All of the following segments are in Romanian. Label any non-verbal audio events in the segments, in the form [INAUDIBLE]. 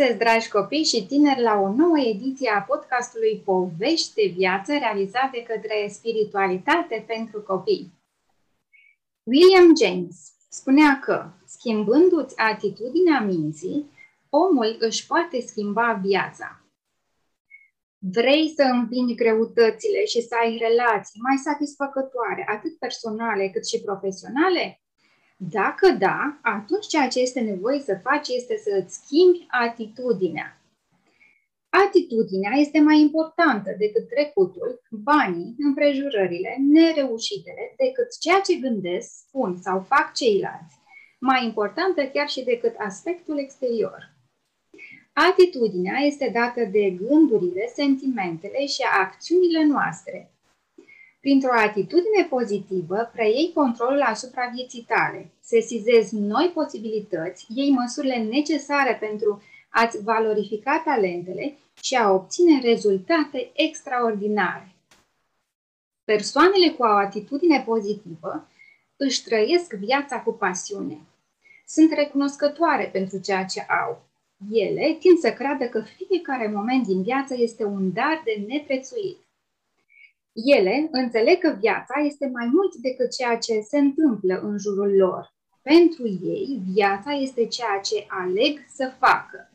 Bine vă găsesc, dragi copii și tineri, la o nouă ediție a podcastului Povești de viață realizat de către Spiritualitate pentru Copii. William James spunea că, schimbându-ți atitudinea minții, omul își poate schimba viața. Vrei să învingi greutățile și să ai relații mai satisfăcătoare, atât personale cât și profesionale? Dacă da, atunci ceea ce este nevoie să faci este să îți schimbi atitudinea. Atitudinea este mai importantă decât trecutul, banii, împrejurările, nereușitele, decât ceea ce gândesc, spun sau fac ceilalți. Mai importantă chiar și decât aspectul exterior. Atitudinea este dată de gândurile, sentimentele și acțiunile noastre. Printr-o atitudine pozitivă, preiei controlul asupra vieții tale, sesizezi noi posibilități, iei măsurile necesare pentru a-ți valorifica talentele și a obține rezultate extraordinare. Persoanele cu o atitudine pozitivă își trăiesc viața cu pasiune. Sunt recunoscătoare pentru ceea ce au. Ele tind să creadă că fiecare moment din viață este un dar de neprețuit. Ele înțeleg că viața este mai mult decât ceea ce se întâmplă în jurul lor. Pentru ei, viața este ceea ce aleg să facă.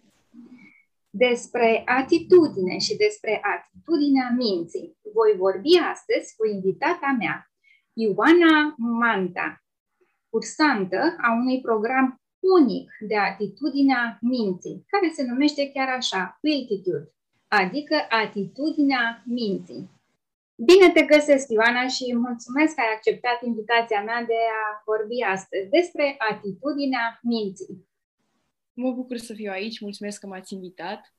Despre atitudine și despre atitudinea minții voi vorbi astăzi cu invitata mea, Ioana Manta, cursantă a unui program unic de atitudinea minții, care se numește chiar așa, Wiltitude, adică atitudinea minții. Bine te găsesc, Ioana, și mulțumesc că ai acceptat invitația mea de a vorbi astăzi despre atitudinea minții. Mă bucur să fiu aici, mulțumesc că m-ați invitat.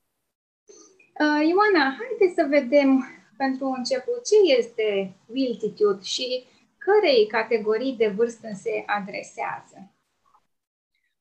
Uh, Ioana, haideți să vedem pentru început ce este Wiltitude și cărei categorii de vârstă se adresează.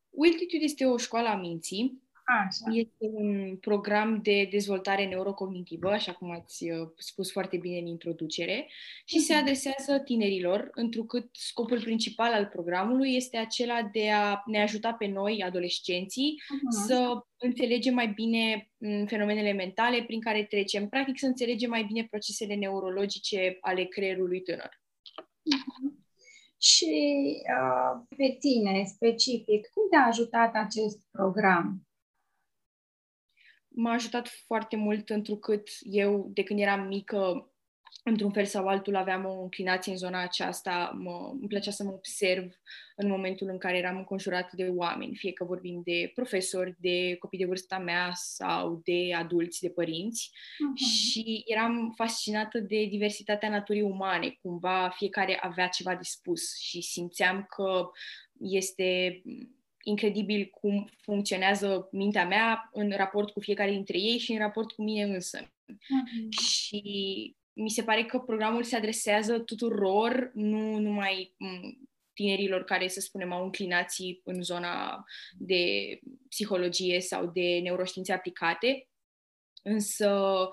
Wiltitude este o școală a minții Așa. Este un program de dezvoltare neurocognitivă, așa cum ați uh, spus foarte bine în introducere, și se mhm. adresează tinerilor, întrucât scopul principal al programului este acela de a ne ajuta pe noi, adolescenții, uh-huh. să înțelegem mai bine mm, fenomenele mentale prin care trecem, practic să înțelegem mai bine procesele neurologice ale creierului tânăr. Uh-huh. Și uh, pe tine, specific, cum te-a ajutat acest program? M-a ajutat foarte mult întrucât eu, de când eram mică, într-un fel sau altul aveam o înclinație în zona aceasta, mă, îmi plăcea să mă observ în momentul în care eram înconjurată de oameni, fie că vorbim de profesori, de copii de vârsta mea sau de adulți, de părinți uh-huh. și eram fascinată de diversitatea naturii umane, cumva fiecare avea ceva de spus și simțeam că este incredibil cum funcționează mintea mea în raport cu fiecare dintre ei și în raport cu mine însă. Uh-huh. Și mi se pare că programul se adresează tuturor, nu numai tinerilor care, să spunem, au înclinații în zona de psihologie sau de neuroștiințe aplicate, însă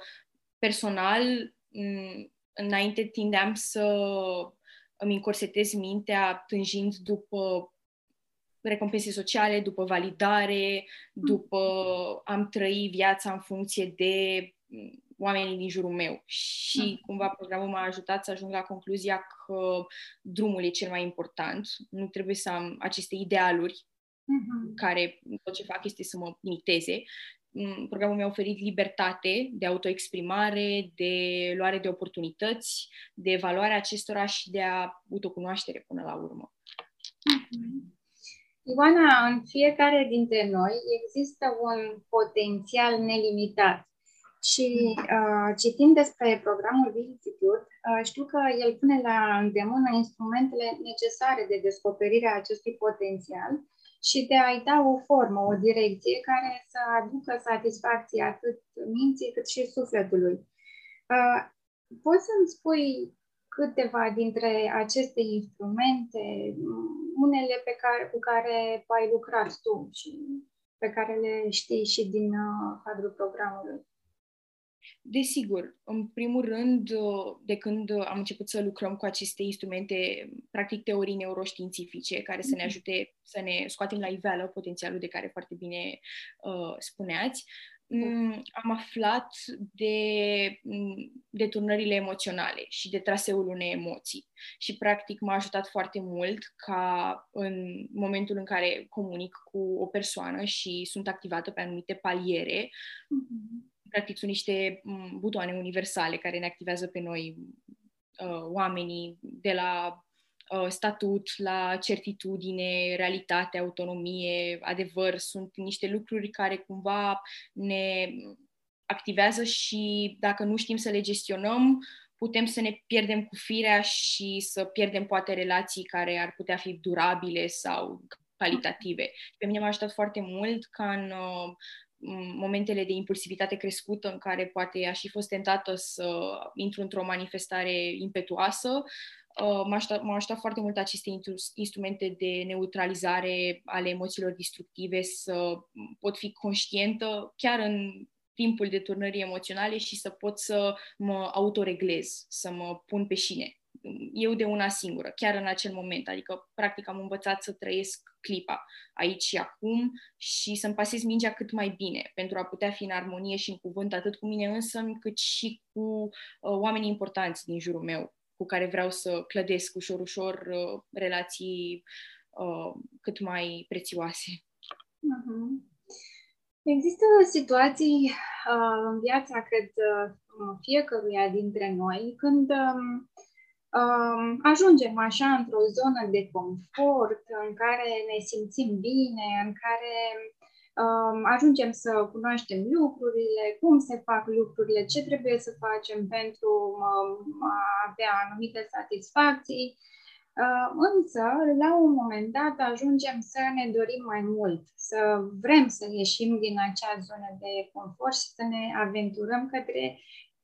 personal, înainte tindeam să îmi încorsetez mintea tânjind după recompense sociale, după validare, după am trăi viața în funcție de mm, oamenii din jurul meu. Și mm. cumva programul m-a ajutat să ajung la concluzia că drumul e cel mai important. Nu trebuie să am aceste idealuri mm-hmm. care tot ce fac este să mă limiteze. Mm, programul mi-a oferit libertate de autoexprimare, de luare de oportunități, de evaluare acestora și de autocunoaștere până la urmă. Mm-hmm. Ioana, în fiecare dintre noi există un potențial nelimitat. Și uh, citind despre programul Institute, uh, știu că el pune la îndemână instrumentele necesare de descoperire a acestui potențial și de a-i da o formă, o direcție care să aducă satisfacție atât minții cât și sufletului. Uh, poți să-mi spui câteva dintre aceste instrumente, unele pe care, cu care ai lucrat tu și pe care le știi și din uh, cadrul programului? Desigur, în primul rând, uh, de când am început să lucrăm cu aceste instrumente practic teorii neuroștiințifice care să ne mhm. ajute să ne scoatem la iveală potențialul de care foarte bine uh, spuneați. Mm, am aflat de mm, deturnările emoționale și de traseul unei emoții. Și, practic, m-a ajutat foarte mult ca în momentul în care comunic cu o persoană și sunt activată pe anumite paliere, mm-hmm. practic sunt niște mm, butoane universale care ne activează pe noi uh, oamenii de la Uh, statut, la certitudine, realitate, autonomie, adevăr, sunt niște lucruri care cumva ne activează și dacă nu știm să le gestionăm, putem să ne pierdem cu firea și să pierdem poate relații care ar putea fi durabile sau calitative. Pe mine m-a ajutat foarte mult ca în uh, momentele de impulsivitate crescută în care poate aș fi fost tentată să intru într-o manifestare impetuoasă, Uh, m-a ajutat, m-a ajutat foarte mult aceste instrumente de neutralizare ale emoțiilor destructive, să pot fi conștientă chiar în timpul de turnării emoționale și să pot să mă autoreglez, să mă pun pe șine. Eu de una singură, chiar în acel moment. Adică, practic, am învățat să trăiesc clipa aici și acum și să-mi pasez mingea cât mai bine pentru a putea fi în armonie și în cuvânt atât cu mine însă, cât și cu uh, oamenii importanți din jurul meu cu care vreau să clădesc ușor, ușor uh, relații uh, cât mai prețioase. Uh-huh. Există situații uh, în viața, cred, uh, fiecăruia dintre noi, când um, um, ajungem așa într-o zonă de confort, în care ne simțim bine, în care um, ajungem să cunoaștem lucrurile, cum se fac lucrurile, ce trebuie să facem pentru um, a avea anumite satisfacții. Uh, însă, la un moment dat, ajungem să ne dorim mai mult, să vrem să ieșim din acea zonă de confort și să ne aventurăm către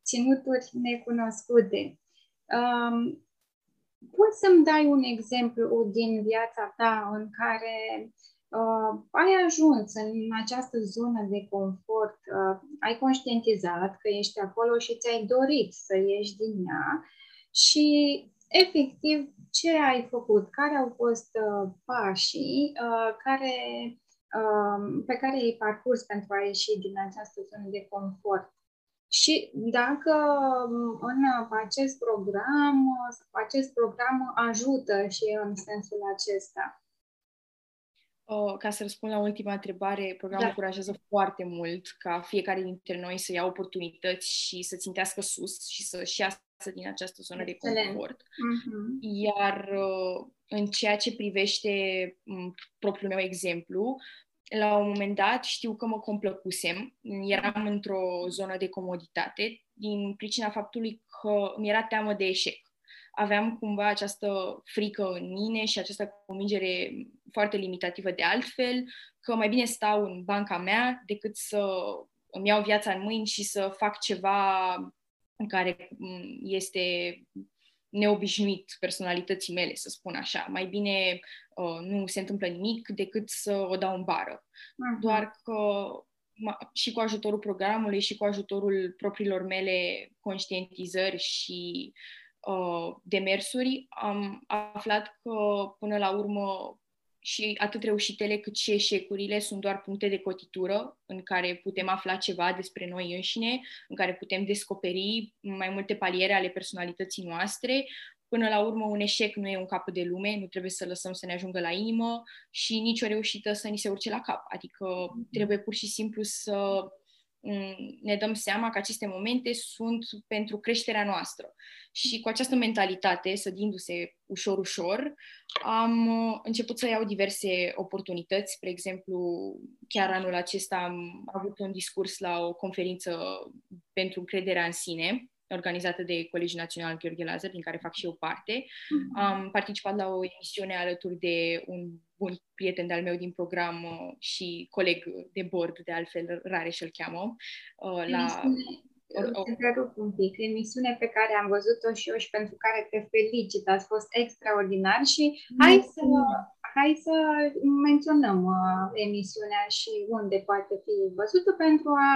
ținuturi necunoscute. Um, poți să-mi dai un exemplu din viața ta în care uh, ai ajuns în această zonă de confort, uh, ai conștientizat că ești acolo și ți-ai dorit să ieși din ea și efectiv ce ai făcut, care au fost uh, pașii uh, care, uh, pe care ai parcurs pentru a ieși din această zonă de confort. Și dacă um, în acest program, acest program ajută și în sensul acesta. Uh, ca să răspund la ultima întrebare, programul da. încurajează foarte mult ca fiecare dintre noi să ia oportunități și să țintească sus și să-și iasă din această zonă Excelent. de confort. Uh-huh. Iar uh, în ceea ce privește um, propriul meu exemplu, la un moment dat știu că mă complăcusem, eram într-o zonă de comoditate din pricina faptului că mi era teamă de eșec aveam cumva această frică în mine și această convingere foarte limitativă de altfel, că mai bine stau în banca mea decât să îmi iau viața în mâini și să fac ceva în care mm, este neobișnuit personalității mele, să spun așa. Mai bine uh, nu se întâmplă nimic decât să o dau în bară. Uh-huh. Doar că și cu ajutorul programului și cu ajutorul propriilor mele conștientizări și uh, demersuri, am aflat că până la urmă și atât reușitele cât și eșecurile sunt doar puncte de cotitură în care putem afla ceva despre noi înșine, în care putem descoperi mai multe paliere ale personalității noastre. Până la urmă, un eșec nu e un cap de lume, nu trebuie să lăsăm să ne ajungă la inimă și nicio reușită să ni se urce la cap. Adică trebuie pur și simplu să Mm, ne dăm seama că aceste momente sunt pentru creșterea noastră. Și cu această mentalitate, sădindu-se ușor, ușor, am uh, început să iau diverse oportunități. Spre exemplu, chiar anul acesta am avut un discurs la o conferință pentru încrederea în sine, organizată de Colegiul Național Gheorghe Lazar, din care fac și eu parte. Mm-hmm. Am participat la o emisiune alături de un bun prieten de-al meu din program uh, și coleg de bord, de altfel, rare și-l cheamă. Uh, la... Te un pic. Emisiune pe care am văzut-o și eu și pentru care te felicit. Ați fost extraordinar și hai să, hai să menționăm uh, emisiunea și unde poate fi văzută pentru a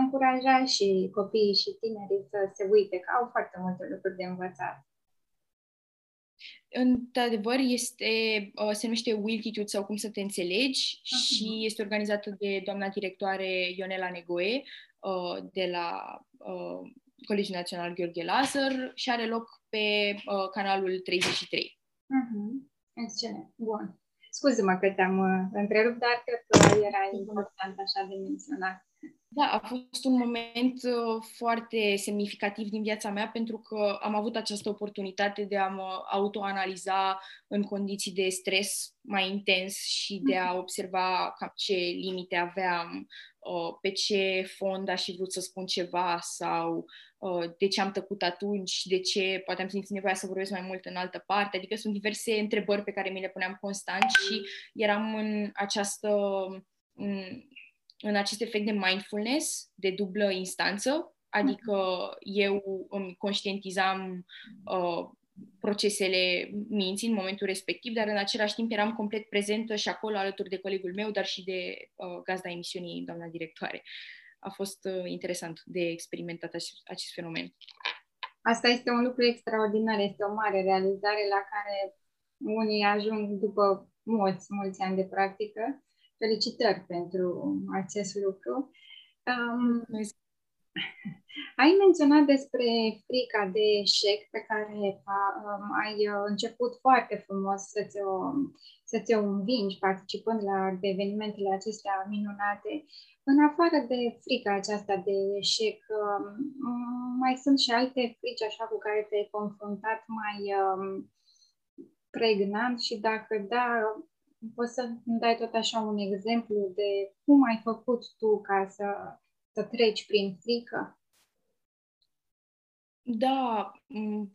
încuraja și copiii și tinerii să se uite, că au foarte multe lucruri de învățat. într-adevăr, este, uh, se numește Wiltitude sau cum să te înțelegi uh-huh. și este organizată de doamna directoare Ionela Negoe uh, de la uh, Colegiul Național Gheorghe Lazar și are loc pe uh, canalul 33. Uh-huh. Excelent. Bun. Scuze-mă că te-am uh, întrerupt, dar cred că era important așa de menționat. Da, a fost un moment uh, foarte semnificativ din viața mea pentru că am avut această oportunitate de a mă autoanaliza în condiții de stres mai intens și de a observa cam ce limite aveam, uh, pe ce fond aș fi vrut să spun ceva sau uh, de ce am tăcut atunci, de ce poate am simțit nevoia să vorbesc mai mult în altă parte. Adică sunt diverse întrebări pe care mi le puneam constant și eram în această în acest efect de mindfulness, de dublă instanță, adică eu îmi conștientizam uh, procesele minții în momentul respectiv, dar în același timp eram complet prezentă și acolo alături de colegul meu, dar și de uh, gazda emisiunii, doamna directoare. A fost uh, interesant de experimentat acest, acest fenomen. Asta este un lucru extraordinar, este o mare realizare la care unii ajung după mulți, mulți ani de practică Felicitări pentru acest lucru. Um, ai menționat despre frica de eșec pe care um, ai început foarte frumos să ți-o, să ți-o învingi participând la evenimentele acestea minunate. În afară de frica aceasta de eșec, um, mai sunt și alte frici așa cu care te-ai confruntat mai um, pregnant și dacă da, Poți să îmi dai tot așa un exemplu de cum ai făcut tu ca să, să treci prin frică? Da,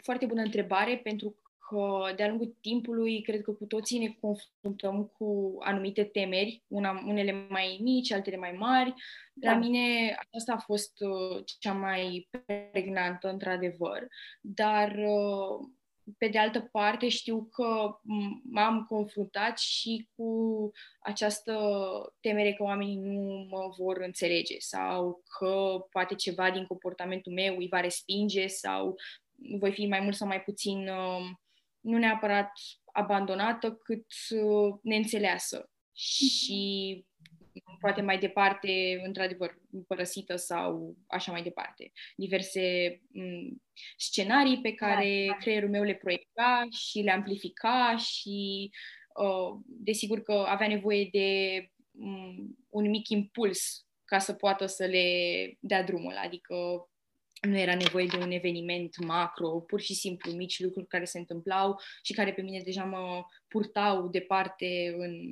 foarte bună întrebare, pentru că de-a lungul timpului cred că cu toții ne confruntăm cu anumite temeri, una, unele mai mici, altele mai mari. Da. La mine asta a fost uh, cea mai pregnantă, într-adevăr, dar uh, pe de altă parte, știu că m-am confruntat și cu această temere că oamenii nu mă vor înțelege sau că poate ceva din comportamentul meu îi va respinge sau voi fi mai mult sau mai puțin uh, nu neapărat abandonată, cât uh, neînțeleasă. Mhm. Și poate mai departe, într-adevăr, părăsită sau așa mai departe. Diverse m- scenarii pe care da, da. creierul meu le proiecta și le amplifica și uh, desigur că avea nevoie de um, un mic impuls ca să poată să le dea drumul, adică nu era nevoie de un eveniment macro, pur și simplu mici lucruri care se întâmplau și care pe mine deja mă purtau departe în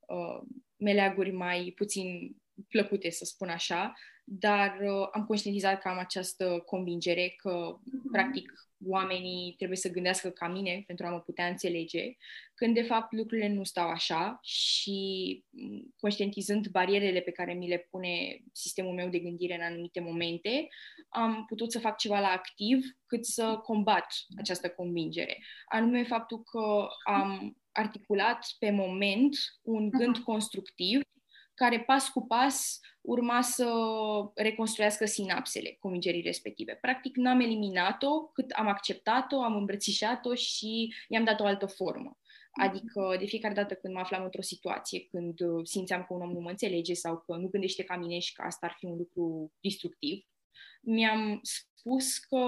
uh, meleaguri mai puțin plăcute, să spun așa, dar uh, am conștientizat că am această convingere că, mm-hmm. practic, oamenii trebuie să gândească ca mine pentru a mă putea înțelege, când, de fapt, lucrurile nu stau așa și, mm, conștientizând barierele pe care mi le pune sistemul meu de gândire în anumite momente, am putut să fac ceva la activ cât să combat această convingere. Anume faptul că am articulat pe moment un gând constructiv care pas cu pas urma să reconstruiască sinapsele convingerii respective. Practic n-am eliminat-o, cât am acceptat-o, am îmbrățișat-o și i-am dat o altă formă. Adică de fiecare dată când mă aflam într-o situație, când simțeam că un om nu mă înțelege sau că nu gândește ca mine și că asta ar fi un lucru destructiv, mi-am spus că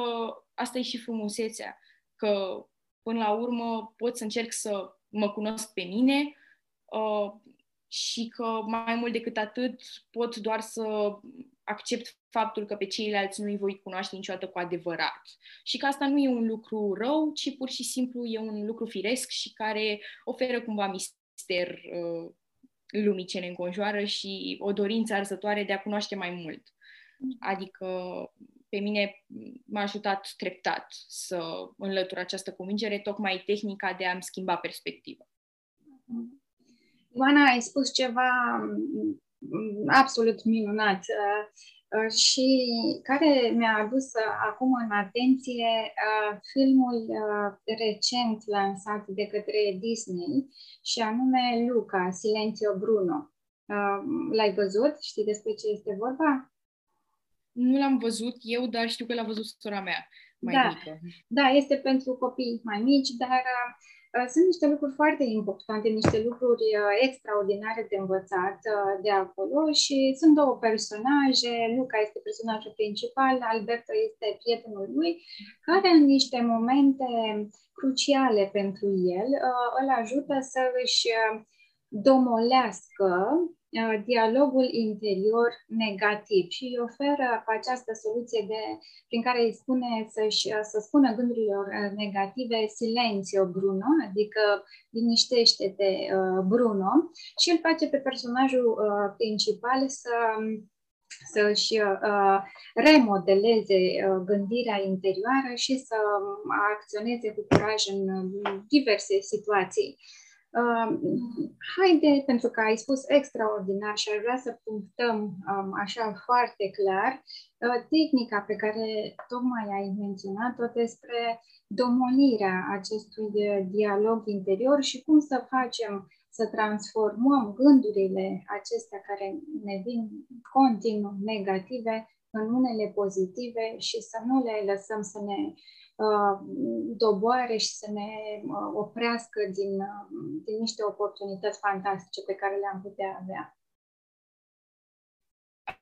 asta e și frumusețea, că până la urmă pot să încerc să mă cunosc pe mine uh, și că mai mult decât atât pot doar să accept faptul că pe ceilalți nu îi voi cunoaște niciodată cu adevărat. Și că asta nu e un lucru rău, ci pur și simplu e un lucru firesc și care oferă cumva mister uh, lumii ce ne înconjoară și o dorință arzătoare de a cunoaște mai mult. Adică pe mine m-a ajutat treptat să înlătur această convingere, tocmai tehnica de a-mi schimba perspectiva. Ioana, ai spus ceva mm, absolut minunat uh, uh, și care mi-a adus uh, acum în atenție filmul recent lansat de către Disney și anume Luca, Silenzio Bruno. L-ai văzut? Știi despre ce este vorba? Nu l-am văzut eu, dar știu că l-a văzut sora mea. mai da. mică. Da, este pentru copii mai mici, dar uh, sunt niște lucruri foarte importante, niște lucruri uh, extraordinare de învățat uh, de acolo și sunt două personaje, Luca este personajul principal, Alberto este prietenul lui, care în niște momente cruciale pentru el uh, îl ajută să își uh, domolească Uh, dialogul interior negativ și îi oferă această soluție de, prin care îi spune să-și, uh, să spună gândurilor uh, negative silențio Bruno, adică liniștește-te Bruno și îl face pe personajul principal să să-și uh, remodeleze uh, gândirea interioară și să acționeze cu curaj în diverse situații. Uh, haide, pentru că ai spus extraordinar și aș vrea să punctăm um, așa foarte clar uh, tehnica pe care tocmai ai menționat-o despre domolirea acestui uh, dialog interior și cum să facem să transformăm gândurile acestea care ne vin continuu negative în unele pozitive și să nu le lăsăm să ne Uh, doboare și să ne uh, oprească din, uh, din niște oportunități fantastice pe care le-am putea avea.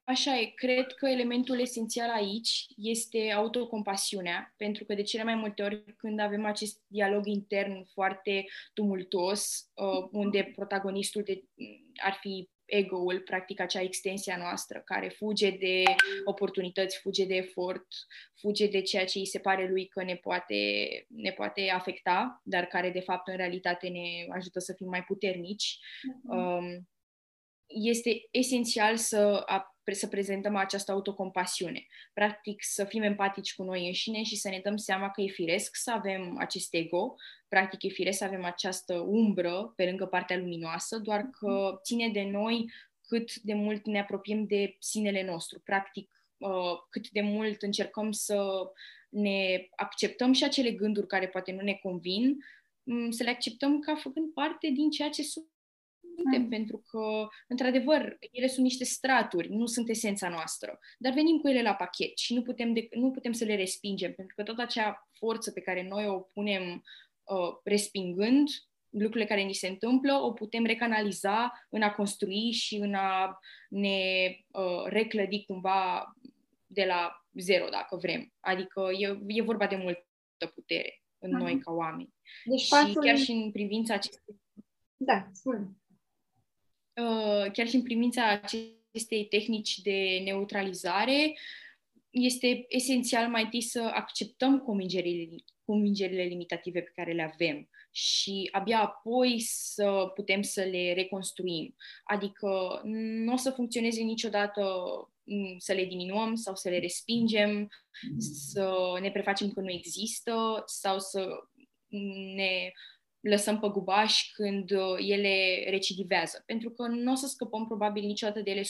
Așa e, cred că elementul esențial aici este autocompasiunea, pentru că de cele mai multe ori când avem acest dialog intern foarte tumultuos, unde protagonistul de, ar fi ego-ul, practic acea extensie a noastră, care fuge de oportunități, fuge de efort, fuge de ceea ce îi se pare lui că ne poate, ne poate afecta, dar care de fapt în realitate ne ajută să fim mai puternici. Uh-huh. Um, este esențial să, să prezentăm această autocompasiune. Practic, să fim empatici cu noi înșine și să ne dăm seama că e firesc să avem acest ego, practic e firesc să avem această umbră pe lângă partea luminoasă, doar că ține de noi cât de mult ne apropiem de sinele nostru. Practic, uh, cât de mult încercăm să ne acceptăm și acele gânduri care poate nu ne convin, mm, să le acceptăm ca făcând parte din ceea ce sunt suntem, mm. pentru că, într-adevăr, ele sunt niște straturi, nu sunt esența noastră, dar venim cu ele la pachet și nu putem, de, nu putem să le respingem, pentru că tot acea forță pe care noi o punem uh, respingând lucrurile care ni se întâmplă, o putem recanaliza în a construi și în a ne uh, reclădi cumva de la zero, dacă vrem. Adică e, e vorba de multă putere în uh-huh. noi ca oameni. Deci, și pasul... chiar și în privința acestei... Da, spune. Uh, chiar și în privința acestei tehnici de neutralizare, este esențial mai întâi să acceptăm convingerile, convingerile limitative pe care le avem și abia apoi să putem să le reconstruim. Adică nu o să funcționeze niciodată mm, să le diminuăm sau să le respingem, să ne prefacem că nu există sau să ne lăsăm pe gubaș când uh, ele recidivează. Pentru că nu o să scăpăm probabil niciodată de ele 100%,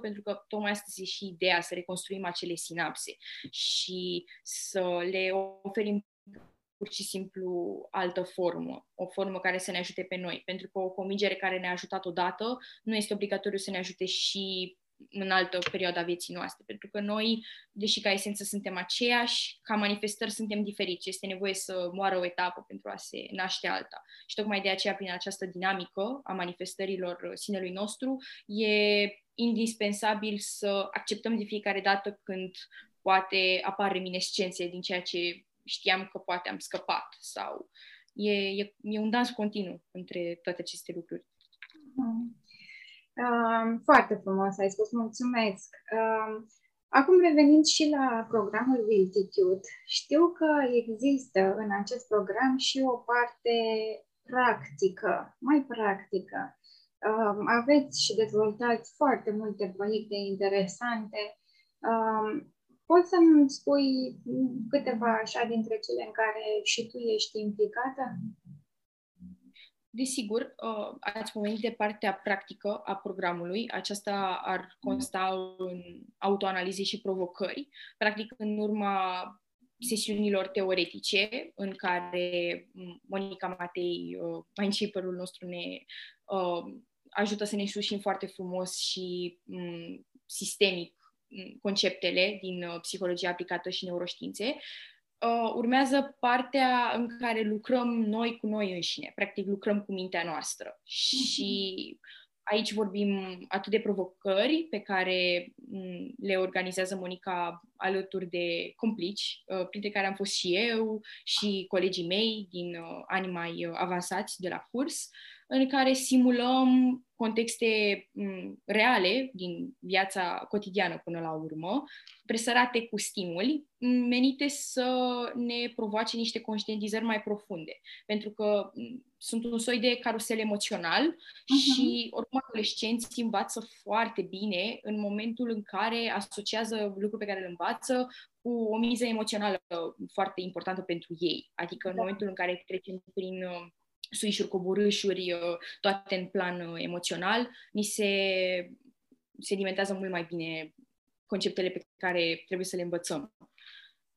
pentru că tocmai asta este și ideea, să reconstruim acele sinapse și să le oferim pur și simplu altă formă, o formă care să ne ajute pe noi. Pentru că o convingere care ne-a ajutat odată nu este obligatoriu să ne ajute și în altă perioadă a vieții noastre, pentru că noi, deși ca esență suntem aceiași, ca manifestări suntem diferiți. Este nevoie să moară o etapă pentru a se naște alta. Și tocmai de aceea, prin această dinamică a manifestărilor sinelui nostru, e indispensabil să acceptăm de fiecare dată când poate apar reminescențe din ceea ce știam că poate am scăpat sau e, e, e un dans continuu între toate aceste lucruri. Mm. Uh, foarte frumos ai spus, mulțumesc. Uh, acum revenind și la programul Wiltitude, știu că există în acest program și o parte practică, mai practică. Uh, aveți și dezvoltați foarte multe proiecte interesante. Uh, poți să-mi spui câteva așa dintre cele în care și tu ești implicată? Desigur, uh, ați pomenit de partea practică a programului. Aceasta ar consta în autoanalize și provocări. Practic, în urma sesiunilor teoretice în care Monica Matei, uh, mindshapperul nostru, ne uh, ajută să ne sușim foarte frumos și um, sistemic conceptele din psihologia aplicată și neuroștiințe. Uh, urmează partea în care lucrăm noi cu noi înșine, practic lucrăm cu mintea noastră. Mm-hmm. Și aici vorbim atât de provocări pe care mm, le organizează Monica alături de complici, uh, printre care am fost și eu și colegii mei din uh, ani mai uh, avansați de la curs, în care simulăm contexte mm, reale din viața cotidiană până la urmă, presărate cu stimuli, mm, menite să ne provoace niște conștientizări mai profunde. Pentru că mm, sunt un soi de carusel emoțional uh-huh. și oricum adolescenții învață foarte bine în momentul în care asociază lucruri pe care le învață cu o miză emoțională foarte importantă pentru ei. Adică în da. momentul în care trecem prin uh, suișuri, coborâșuri, uh, toate în plan uh, emoțional, ni se sedimentează mult mai bine conceptele pe care trebuie să le învățăm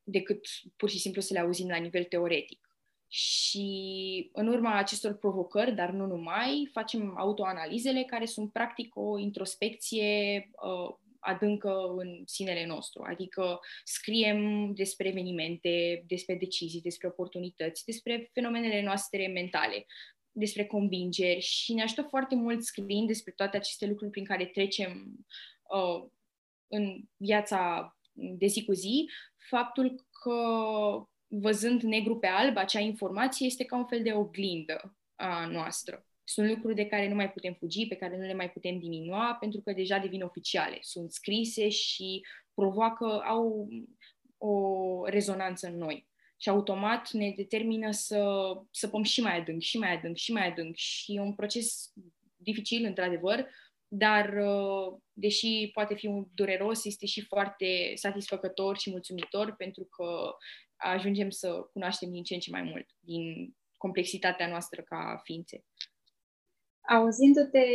decât pur și simplu să le auzim la nivel teoretic. Și în urma acestor provocări, dar nu numai, facem autoanalizele care sunt practic o introspecție uh, adâncă în sinele nostru. Adică scriem despre evenimente, despre decizii, despre oportunități, despre fenomenele noastre mentale, despre convingeri și ne ajută foarte mult scriind despre toate aceste lucruri prin care trecem uh, în viața de zi cu zi, faptul că văzând negru pe alb acea informație este ca un fel de oglindă a noastră. Sunt lucruri de care nu mai putem fugi, pe care nu le mai putem diminua, pentru că deja devin oficiale. Sunt scrise și provoacă, au o rezonanță în noi. Și automat ne determină să săpăm și mai adânc, și mai adânc, și mai adânc. Și e un proces dificil, într-adevăr, dar uh, deși poate fi un dureros, este și foarte satisfăcător și mulțumitor pentru că ajungem să cunoaștem din ce în ce mai mult din complexitatea noastră ca ființe. Auzindu-te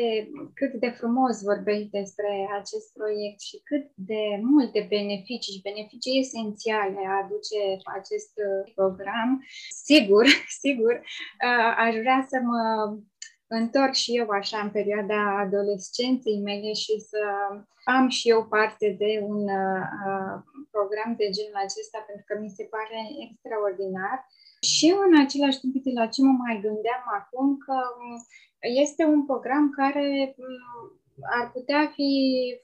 cât de frumos vorbești despre acest proiect și cât de multe beneficii și beneficii esențiale aduce acest uh, program, sigur, [LAUGHS] sigur, uh, aș vrea să mă întorc și eu așa în perioada adolescenței mele și să am și eu parte de un uh, program de genul acesta pentru că mi se pare extraordinar. Și în același timp, la ce mă mai gândeam acum, că um, este un program care um, ar putea fi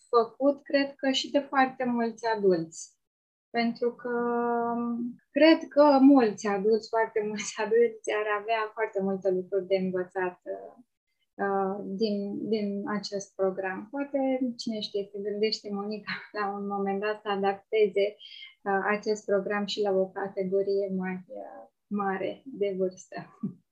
făcut, cred că, și de foarte mulți adulți. Pentru că um, cred că mulți adulți, foarte mulți [LAUGHS] adulți, ar avea foarte multe lucruri de învățat uh, din, din acest program. Poate, cine știe, se gândește Monica [LAUGHS] la un moment dat să adapteze uh, acest program și la o categorie mai uh, mare de vârstă.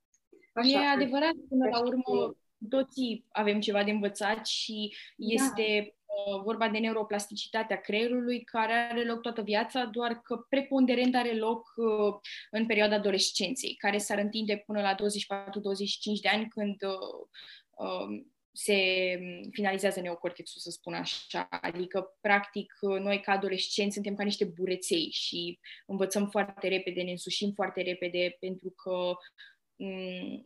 [LAUGHS] Așa, e adevărat, până la urmă, toții avem ceva de învățat și da. este da. Vorba de neuroplasticitatea creierului care are loc toată viața, doar că preponderent are loc uh, în perioada adolescenței, care s-ar întinde până la 24-25 de ani când uh, um, se finalizează neocortexul, să spun așa. Adică, practic, noi ca adolescenți suntem ca niște bureței și învățăm foarte repede, ne însușim foarte repede pentru că m-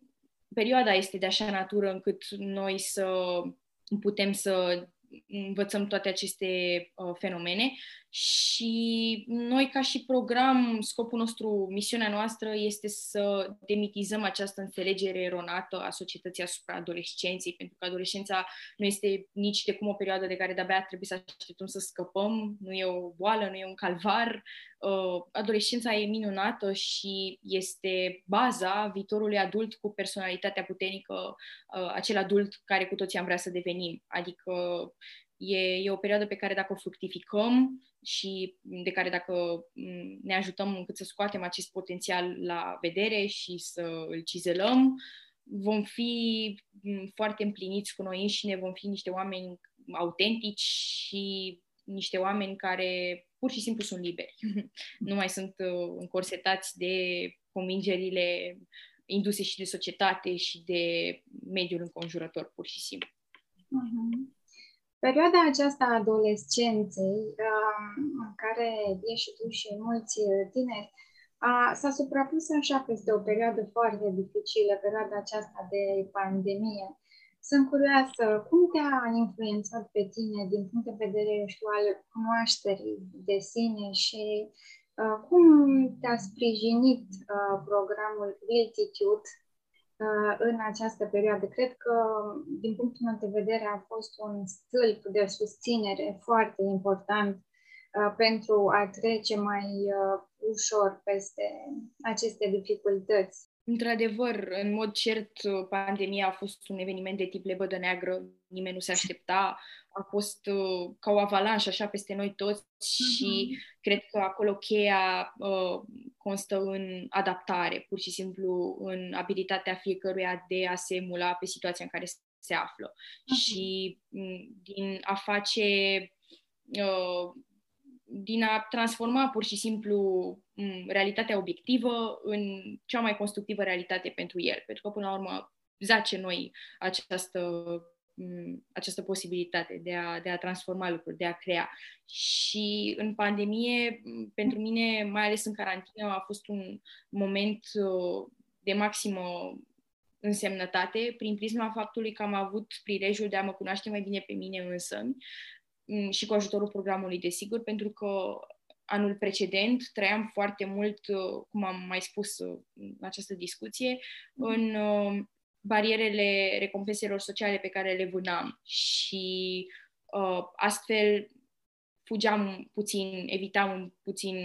perioada este de așa natură încât noi să putem să învățăm toate aceste uh, fenomene și noi ca și program, scopul nostru, misiunea noastră este să demitizăm această înțelegere eronată a societății asupra adolescenței, pentru că adolescența nu este nici de cum o perioadă de care de-abia trebuie să așteptăm să scăpăm, nu e o boală, nu e un calvar. Uh, adolescența e minunată și este baza viitorului adult cu personalitatea puternică, uh, acel adult care cu toții am vrea să devenim. Adică E, e o perioadă pe care dacă o fructificăm și de care dacă ne ajutăm încât să scoatem acest potențial la vedere și să îl cizelăm, vom fi foarte împliniți cu noi înșine, vom fi niște oameni autentici și niște oameni care pur și simplu sunt liberi. [LAUGHS] nu mai sunt uh, încorsetați de convingerile induse și de societate și de mediul înconjurător, pur și simplu. Uh-huh. Perioada aceasta a adolescenței, în care ești tu și mulți tineri, a, s-a suprapus așa peste o perioadă foarte dificilă, perioada aceasta de pandemie. Sunt curioasă, cum te-a influențat pe tine din punct de vedere, știu, al cunoașterii de sine și Uh, cum te-a sprijinit uh, programul Wiltitude uh, în această perioadă? Cred că, din punctul meu de vedere, a fost un stâlp de susținere foarte important pentru a trece mai ușor peste aceste dificultăți. Într-adevăr, în mod cert, pandemia a fost un eveniment de tip lebădă neagră, nimeni nu se aștepta, a fost uh, ca o avalanșă așa peste noi toți uh-huh. și mhm. cred că acolo cheia uh, constă în adaptare, pur și simplu în abilitatea fiecăruia de a se emula pe situația în care se află uh-huh. și mm, din a face uh, din a transforma pur și simplu mm, realitatea obiectivă în cea mai constructivă realitate pentru el. Pentru că, până la urmă, zace noi această această posibilitate de a, de a transforma lucruri, de a crea. Și în pandemie, pentru mine, mai ales în carantină, a fost un moment uh, de maximă însemnătate prin prisma faptului că am avut prilejul de a mă cunoaște mai bine pe mine însă și cu ajutorul programului, desigur, pentru că anul precedent trăiam foarte mult, uh, cum am mai spus uh, în această discuție, în barierele recompenselor sociale pe care le vânam și uh, astfel fugeam puțin, evitam puțin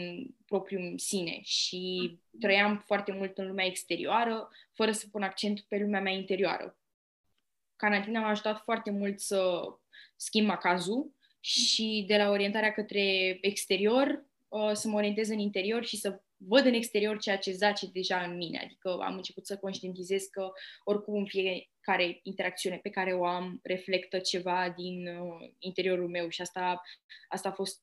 propriul sine și trăiam foarte mult în lumea exterioară, fără să pun accent pe lumea mea interioară. Carantina m-a ajutat foarte mult să schimb acazul și de la orientarea către exterior uh, să mă orientez în interior și să văd în exterior ceea ce zace deja în mine. Adică am început să conștientizez că oricum în fiecare interacțiune pe care o am reflectă ceva din uh, interiorul meu și asta, asta a fost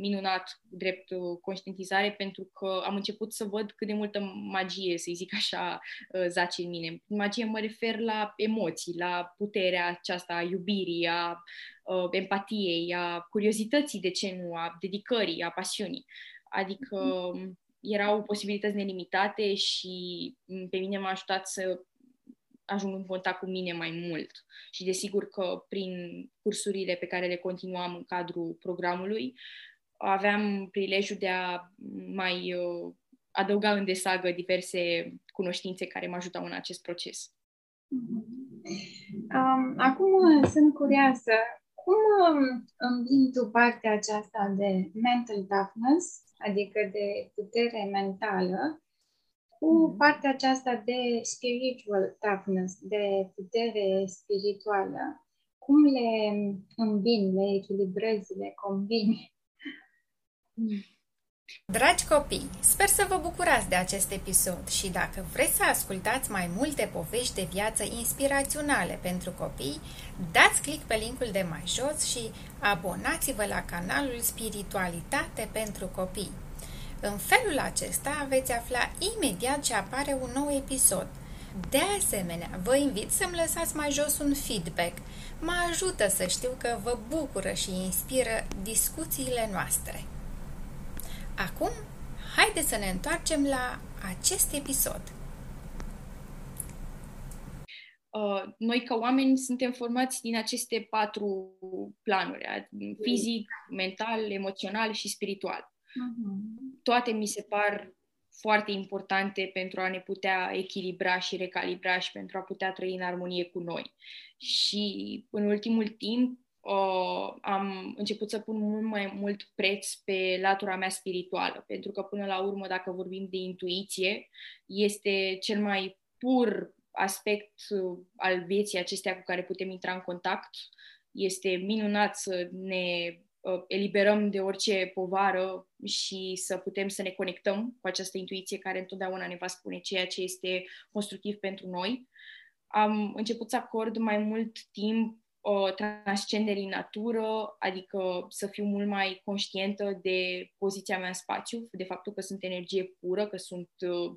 minunat drept uh, conștientizare pentru că am început să văd cât de multă magie, să zic așa, uh, zace în mine. Magie mă refer la emoții, la puterea aceasta a iubirii, a uh, empatiei, a curiozității, de ce nu, a dedicării, a pasiunii. Adică mhm erau posibilități nelimitate și pe mine m-a ajutat să ajung în contact cu mine mai mult. Și desigur că prin cursurile pe care le continuam în cadrul programului, aveam prilejul de a mai uh, adăuga în desagă diverse cunoștințe care mă ajutau în acest proces. Um, acum sunt curioasă, cum um, îmbin tu partea aceasta de mental toughness adică de putere mentală, cu mm. partea aceasta de spiritual toughness, de putere spirituală. Cum le îmbini, le echilibrezi, le combini? [LAUGHS] Dragi copii, sper să vă bucurați de acest episod și dacă vreți să ascultați mai multe povești de viață inspiraționale pentru copii, dați click pe linkul de mai jos și abonați-vă la canalul Spiritualitate pentru copii. În felul acesta veți afla imediat ce apare un nou episod. De asemenea, vă invit să-mi lăsați mai jos un feedback. Mă ajută să știu că vă bucură și inspiră discuțiile noastre. Acum, haideți să ne întoarcem la acest episod. Uh, noi ca oameni suntem formați din aceste patru planuri, fizic, mental, emoțional și spiritual. Uh-huh. Toate mi se par foarte importante pentru a ne putea echilibra și recalibra și pentru a putea trăi în armonie cu noi. Și în ultimul timp uh, am început să pun mult mai mult preț pe latura mea spirituală, pentru că până la urmă, dacă vorbim de intuiție, este cel mai pur aspect uh, al vieții acestea cu care putem intra în contact. Este minunat să ne uh, eliberăm de orice povară și să putem să ne conectăm cu această intuiție care întotdeauna ne va spune ceea ce este constructiv pentru noi. Am început să acord mai mult timp o transcenderii în natură, adică să fiu mult mai conștientă de poziția mea în spațiu, de faptul că sunt energie pură, că sunt uh,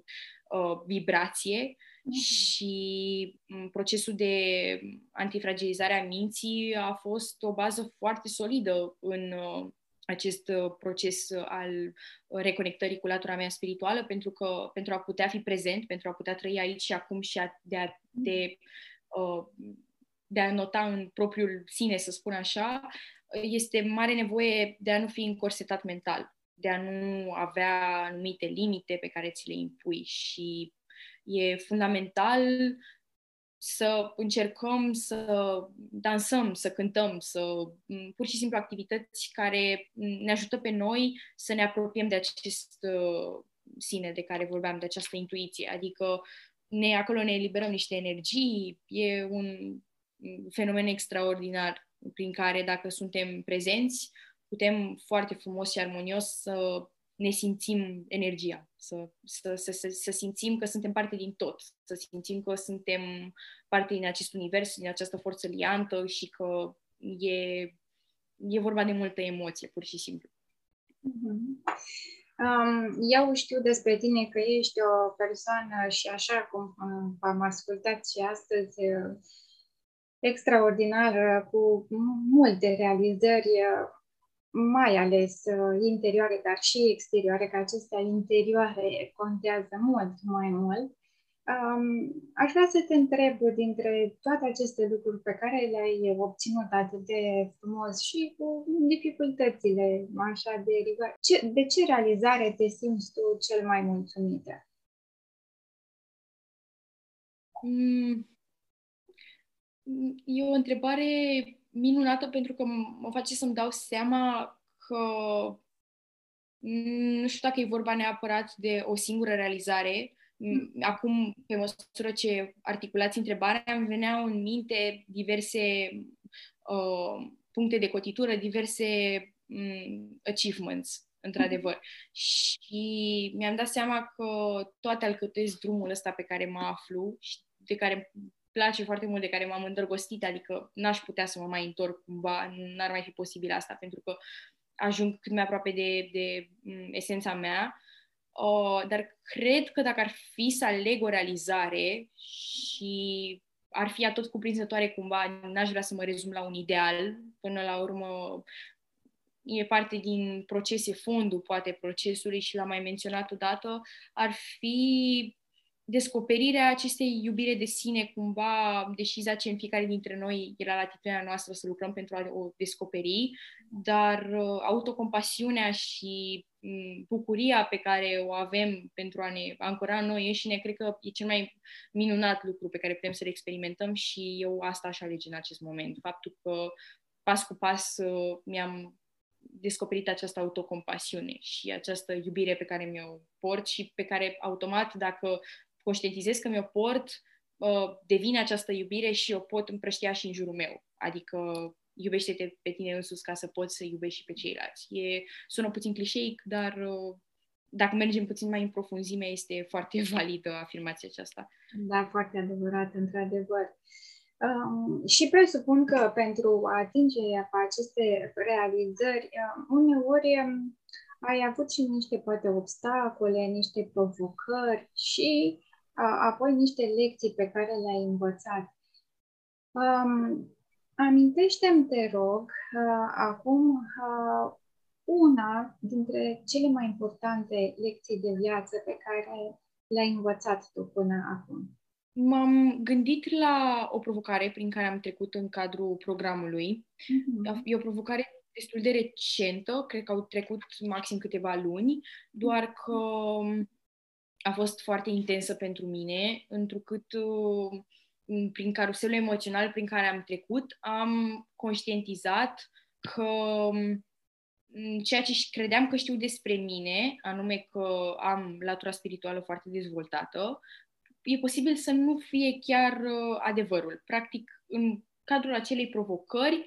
uh, vibrație mm-hmm. și um, procesul de antifragilizare a minții a fost o bază foarte solidă în uh, acest uh, proces al reconectării cu latura mea spirituală pentru că pentru a putea fi prezent, pentru a putea trăi aici și acum și a, de a de, uh, de a nota în propriul sine, să spun așa, este mare nevoie de a nu fi încorsetat mental, de a nu avea anumite limite pe care ți le impui și e fundamental să încercăm să dansăm, să cântăm, să pur și simplu activități care ne ajută pe noi să ne apropiem de acest uh, sine de care vorbeam, de această intuiție. Adică ne, acolo ne eliberăm niște energii, e un fenomen extraordinar prin care dacă suntem prezenți, putem foarte frumos și armonios să ne simțim energia, să, să, să, să, să simțim că suntem parte din tot, să simțim că suntem parte din acest univers, din această forță liantă și că e, e vorba de multă emoție, pur și simplu. Mm-hmm. Um, eu știu despre tine că ești o persoană și așa cum am ascultat și astăzi, extraordinară, cu multe realizări mai ales uh, interioare, dar și exterioare, că acestea interioare contează mult mai mult. Um, aș vrea să te întreb dintre toate aceste lucruri pe care le-ai obținut atât de frumos și cu dificultățile așa de ce, de ce realizare te simți tu cel mai mulțumită? Mm. E o întrebare minunată pentru că mă face să-mi dau seama că mm, nu știu dacă e vorba neapărat de o singură realizare. Mm, acum, pe măsură ce articulați întrebarea, îmi veneau în minte diverse uh, puncte de cotitură, diverse um, achievements, într-adevăr. Și mi-am dat seama că toate alcătuiesc drumul ăsta pe care mă aflu și de care place foarte mult, de care m-am îndrăgostit, adică n-aș putea să mă mai întorc cumva, n-ar mai fi posibil asta, pentru că ajung cât mai aproape de, de mm, esența mea. Uh, dar cred că dacă ar fi să aleg o realizare și ar fi atot cuprinzătoare cumva, n-aș vrea să mă rezum la un ideal, până la urmă e parte din proces, e fondul poate procesului și l-am mai menționat odată, ar fi descoperirea acestei iubire de sine, cumva, deși zace în fiecare dintre noi, e la latitudinea noastră să lucrăm pentru a o descoperi, dar uh, autocompasiunea și um, bucuria pe care o avem pentru a ne ancora în noi înșine, cred că e cel mai minunat lucru pe care putem să-l experimentăm și eu asta aș alege în acest moment. Faptul că pas cu pas uh, mi-am descoperit această autocompasiune și această iubire pe care mi-o port și pe care automat, dacă conștientizez că mi-o port, uh, devine această iubire și o pot împrăștia și în jurul meu. Adică iubește-te pe tine însuți ca să poți să iubești și pe ceilalți. E, sună puțin clișeic, dar uh, dacă mergem puțin mai în profunzime, este foarte [LAUGHS] validă afirmația aceasta. Da, foarte adevărat, într-adevăr. Um, și presupun că pentru a atinge aceste realizări, um, uneori um, ai avut și niște poate obstacole, niște provocări și apoi niște lecții pe care le-ai învățat. Um, amintește-mi, te rog, uh, acum uh, una dintre cele mai importante lecții de viață pe care le-ai învățat tu până acum. M-am gândit la o provocare prin care am trecut în cadrul programului. Uh-huh. E o provocare destul de recentă, cred că au trecut maxim câteva luni, doar că a fost foarte intensă pentru mine, întrucât uh, prin caruselul emoțional prin care am trecut, am conștientizat că mm, ceea ce credeam că știu despre mine, anume că am latura spirituală foarte dezvoltată, e posibil să nu fie chiar uh, adevărul. Practic, în cadrul acelei provocări,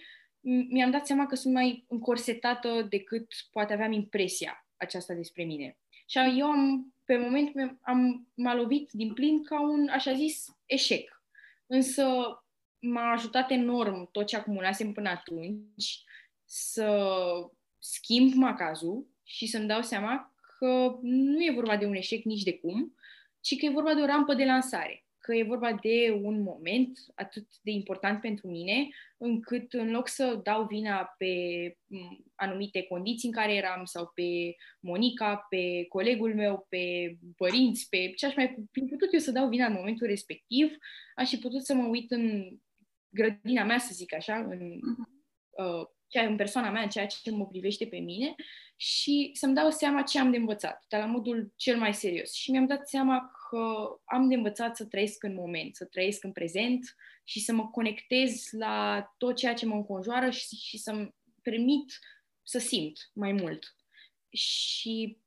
mi-am dat seama că sunt mai încorsetată decât poate aveam impresia aceasta despre mine. Și eu am, pe moment, am, m-a lovit din plin ca un, așa zis, eșec. Însă m-a ajutat enorm tot ce acumulasem până atunci să schimb macazul și să-mi dau seama că nu e vorba de un eșec nici de cum, ci că e vorba de o rampă de lansare că e vorba de un moment atât de important pentru mine, încât în loc să dau vina pe anumite condiții în care eram sau pe Monica, pe colegul meu, pe părinți, pe ce aș mai fi putut eu să dau vina în momentul respectiv, aș fi putut să mă uit în grădina mea, să zic așa, în uh, ceea în persoana mea, ceea ce mă privește pe mine și să-mi dau seama ce am de învățat, dar la modul cel mai serios. Și mi-am dat seama că am de învățat să trăiesc în moment, să trăiesc în prezent și să mă conectez la tot ceea ce mă înconjoară și, și să-mi permit să simt mai mult. Și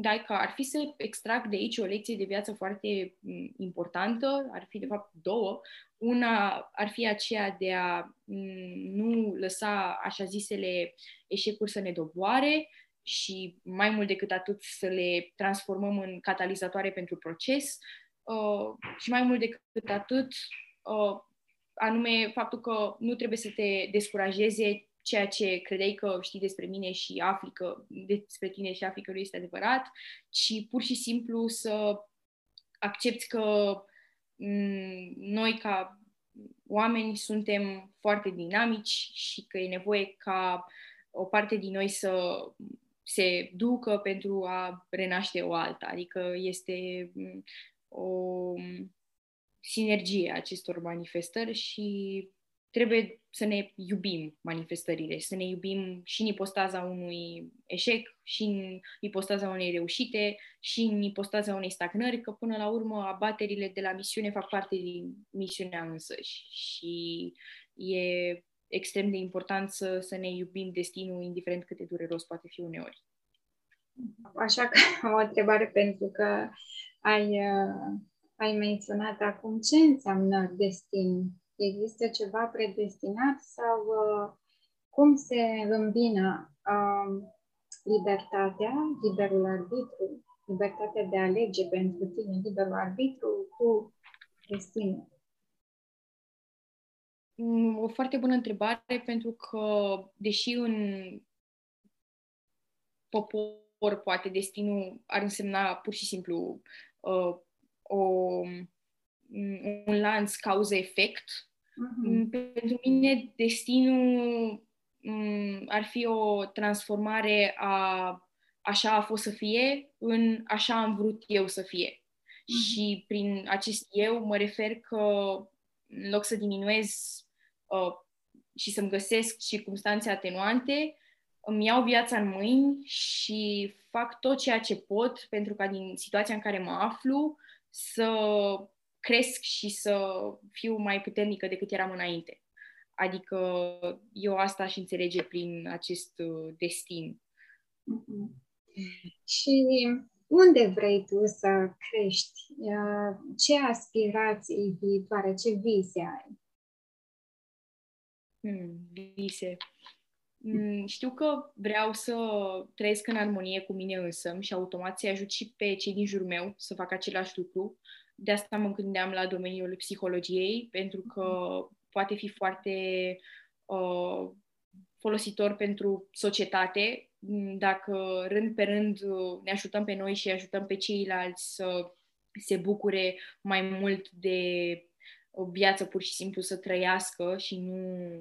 dacă ar fi să extrag de aici o lecție de viață foarte mm, importantă, ar fi de fapt două. Una ar fi aceea de a mm, nu lăsa așa zisele eșecuri să ne doboare și mai mult decât atât să le transformăm în catalizatoare pentru proces uh, și mai mult decât atât uh, anume faptul că nu trebuie să te descurajeze ceea ce credeai că știi despre mine și afli că despre tine și afli că nu este adevărat, ci pur și simplu să accepti că m- noi ca oameni suntem foarte dinamici și că e nevoie ca o parte din noi să se ducă pentru a renaște o alta. Adică este o sinergie a acestor manifestări și trebuie să ne iubim manifestările, să ne iubim și în ipostaza unui eșec, și în ipostaza unei reușite, și în ipostaza unei stagnări, că până la urmă abaterile de la misiune fac parte din misiunea însăși și e extrem de important să, să ne iubim destinul, indiferent cât de dureros poate fi uneori. Așa că am o întrebare pentru că ai, uh, ai menționat acum ce înseamnă destin Există ceva predestinat sau uh, cum se îmbină uh, libertatea, liberul arbitru, libertatea de a alege pentru tine, liberul arbitru cu destinul? Mm, o foarte bună întrebare, pentru că, deși în popor poate destinul ar însemna pur și simplu uh, o un lanț cauză-efect. Uh-huh. Pentru mine, destinul ar fi o transformare a așa a fost să fie în așa am vrut eu să fie. Uh-huh. Și prin acest eu mă refer că în loc să diminuez uh, și să-mi găsesc circunstanțe atenuante, îmi iau viața în mâini și fac tot ceea ce pot pentru ca din situația în care mă aflu să cresc și să fiu mai puternică decât eram înainte. Adică eu asta aș înțelege prin acest uh, destin. Mm-hmm. Și unde vrei tu să crești? Ce aspirații viitoare, ce vise ai? Hmm, vise. Hmm, știu că vreau să trăiesc în armonie cu mine însă și automat să ajut și pe cei din jurul meu să facă același lucru de asta mă gândeam la domeniul psihologiei, pentru că poate fi foarte uh, folositor pentru societate dacă rând pe rând ne ajutăm pe noi și ajutăm pe ceilalți să se bucure mai mult de o viață pur și simplu să trăiască și nu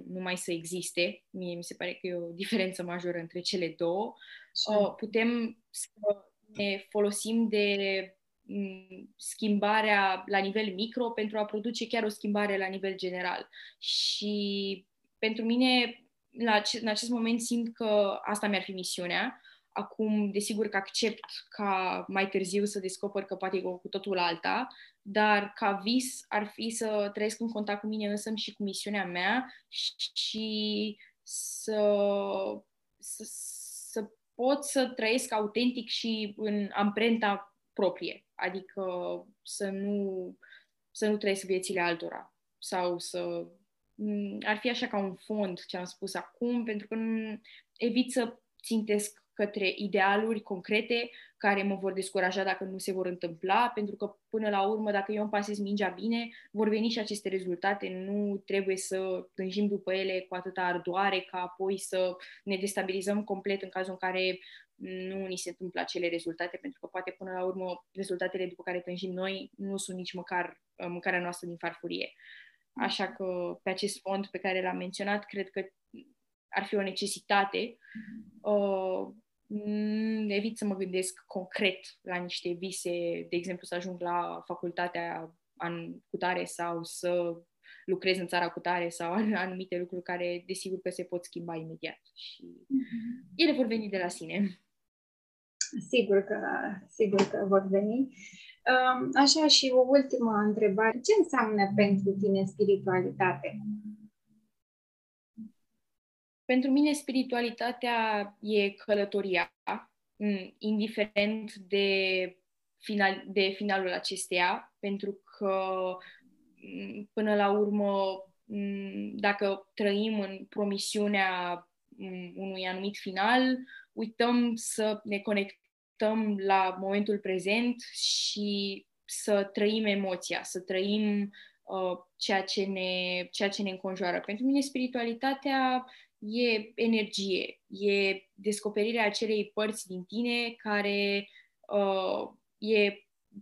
numai să existe. Mie mi se pare că e o diferență majoră între cele două. Uh, putem să ne folosim de schimbarea la nivel micro pentru a produce chiar o schimbare la nivel general. Și pentru mine, la în acest moment, simt că asta mi-ar fi misiunea. Acum, desigur că accept ca mai târziu să descoper că poate e cu totul alta, dar ca vis ar fi să trăiesc în contact cu mine însă și cu misiunea mea și să, să, să pot să trăiesc autentic și în amprenta proprie, adică să nu, să nu trăiesc viețile altora. Sau să... Ar fi așa ca un fond ce am spus acum, pentru că evit să țintesc către idealuri concrete care mă vor descuraja dacă nu se vor întâmpla, pentru că până la urmă, dacă eu îmi pasez mingea bine, vor veni și aceste rezultate. Nu trebuie să tânjim după ele cu atâta ardoare ca apoi să ne destabilizăm complet în cazul în care nu ni se întâmplă acele rezultate, pentru că poate până la urmă rezultatele după care tânjim noi nu sunt nici măcar uh, mâncarea noastră din farfurie. Așa că pe acest fond pe care l-am menționat, cred că ar fi o necesitate. Uh, evit să mă gândesc concret la niște vise, de exemplu să ajung la facultatea an cutare sau să lucrezi în țara cu tare sau anumite lucruri care desigur că se pot schimba imediat și mm-hmm. ele vor veni de la sine. Sigur că, sigur că vor veni. Um, așa și o ultimă întrebare. Ce înseamnă pentru tine spiritualitate? Pentru mine spiritualitatea e călătoria, indiferent de, final, de finalul acesteia, pentru că până la urmă, dacă trăim în promisiunea unui anumit final, uităm să ne conectăm la momentul prezent și să trăim emoția, să trăim uh, ceea, ce ne, ceea ce ne înconjoară. Pentru mine, spiritualitatea e energie, e descoperirea acelei părți din tine care uh, e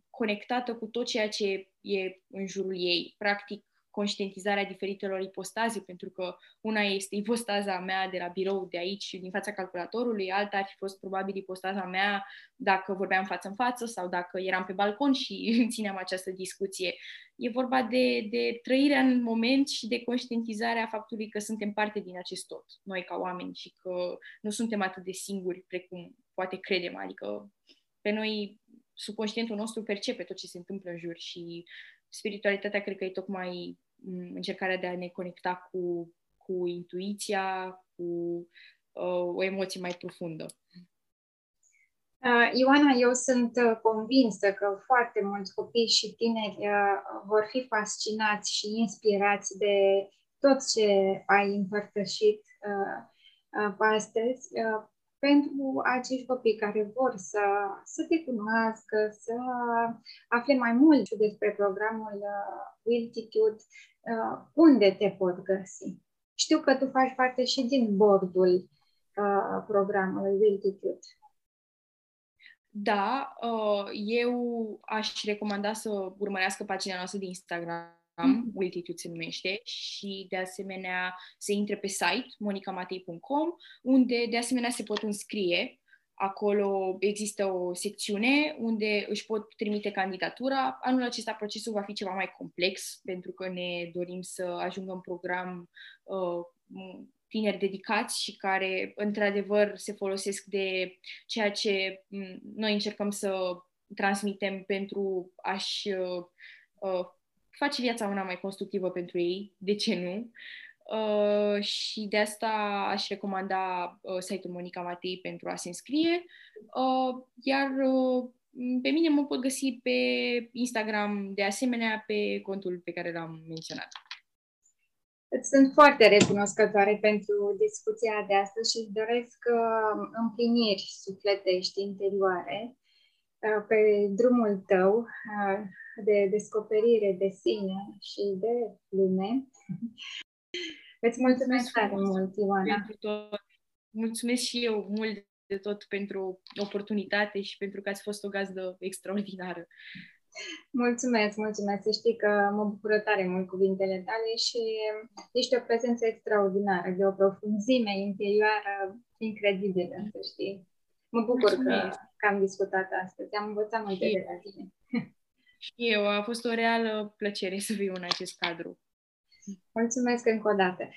conectată cu tot ceea ce e în jurul ei. Practic, conștientizarea diferitelor ipostaze, pentru că una este ipostaza mea de la birou de aici, din fața calculatorului, alta ar fi fost probabil ipostaza mea dacă vorbeam față în față sau dacă eram pe balcon și [LAUGHS] țineam această discuție. E vorba de, de trăirea în moment și de conștientizarea faptului că suntem parte din acest tot, noi ca oameni, și că nu suntem atât de singuri precum poate credem, adică pe noi subconștientul nostru percepe tot ce se întâmplă în jur și spiritualitatea cred că e tocmai mm, încercarea de a ne conecta cu, cu intuiția, cu uh, o emoție mai profundă. Uh, Ioana, eu sunt uh, convinsă că foarte mulți copii și tineri uh, vor fi fascinați și inspirați de tot ce ai împărtășit uh, uh, astăzi, uh, pentru acești copii care vor să, să te cunoască, să afle mai mult despre programul uh, Wiltitude, uh, unde te pot găsi. Știu că tu faci parte și din bordul uh, programului Wiltitude. Da, uh, eu aș recomanda să urmărească pagina noastră de Instagram mm-hmm. Wiltitude se numește, și de asemenea se intre pe site monicamatei.com, unde de asemenea se pot înscrie. Acolo există o secțiune unde își pot trimite candidatura. Anul acesta procesul va fi ceva mai complex, pentru că ne dorim să ajungă în program uh, tineri dedicați și care, într-adevăr, se folosesc de ceea ce noi încercăm să transmitem pentru a-și uh, uh face viața una mai constructivă pentru ei, de ce nu? Uh, și de asta aș recomanda uh, site-ul Monica Matei pentru a se înscrie. Uh, iar uh, pe mine mă pot găsi pe Instagram, de asemenea, pe contul pe care l-am menționat. Îți sunt foarte recunoscătoare pentru discuția de astăzi și îți doresc uh, împliniri sufletești interioare uh, pe drumul tău uh, de descoperire de sine și de lume. [LAUGHS] Îți mulțumesc tare mult, Ioana. Pentru tot. Mulțumesc și eu mult de tot pentru oportunitate și pentru că ați fost o gazdă extraordinară. Mulțumesc, mulțumesc. Să știi că mă bucură tare mult cuvintele tale și ești o prezență extraordinară, de o profunzime interioară incredibilă, să știi. Mă bucur că, că am discutat astăzi. Am învățat multe de la tine. Și eu, a fost o reală plăcere să fiu în acest cadru. Mulțumesc încă o dată.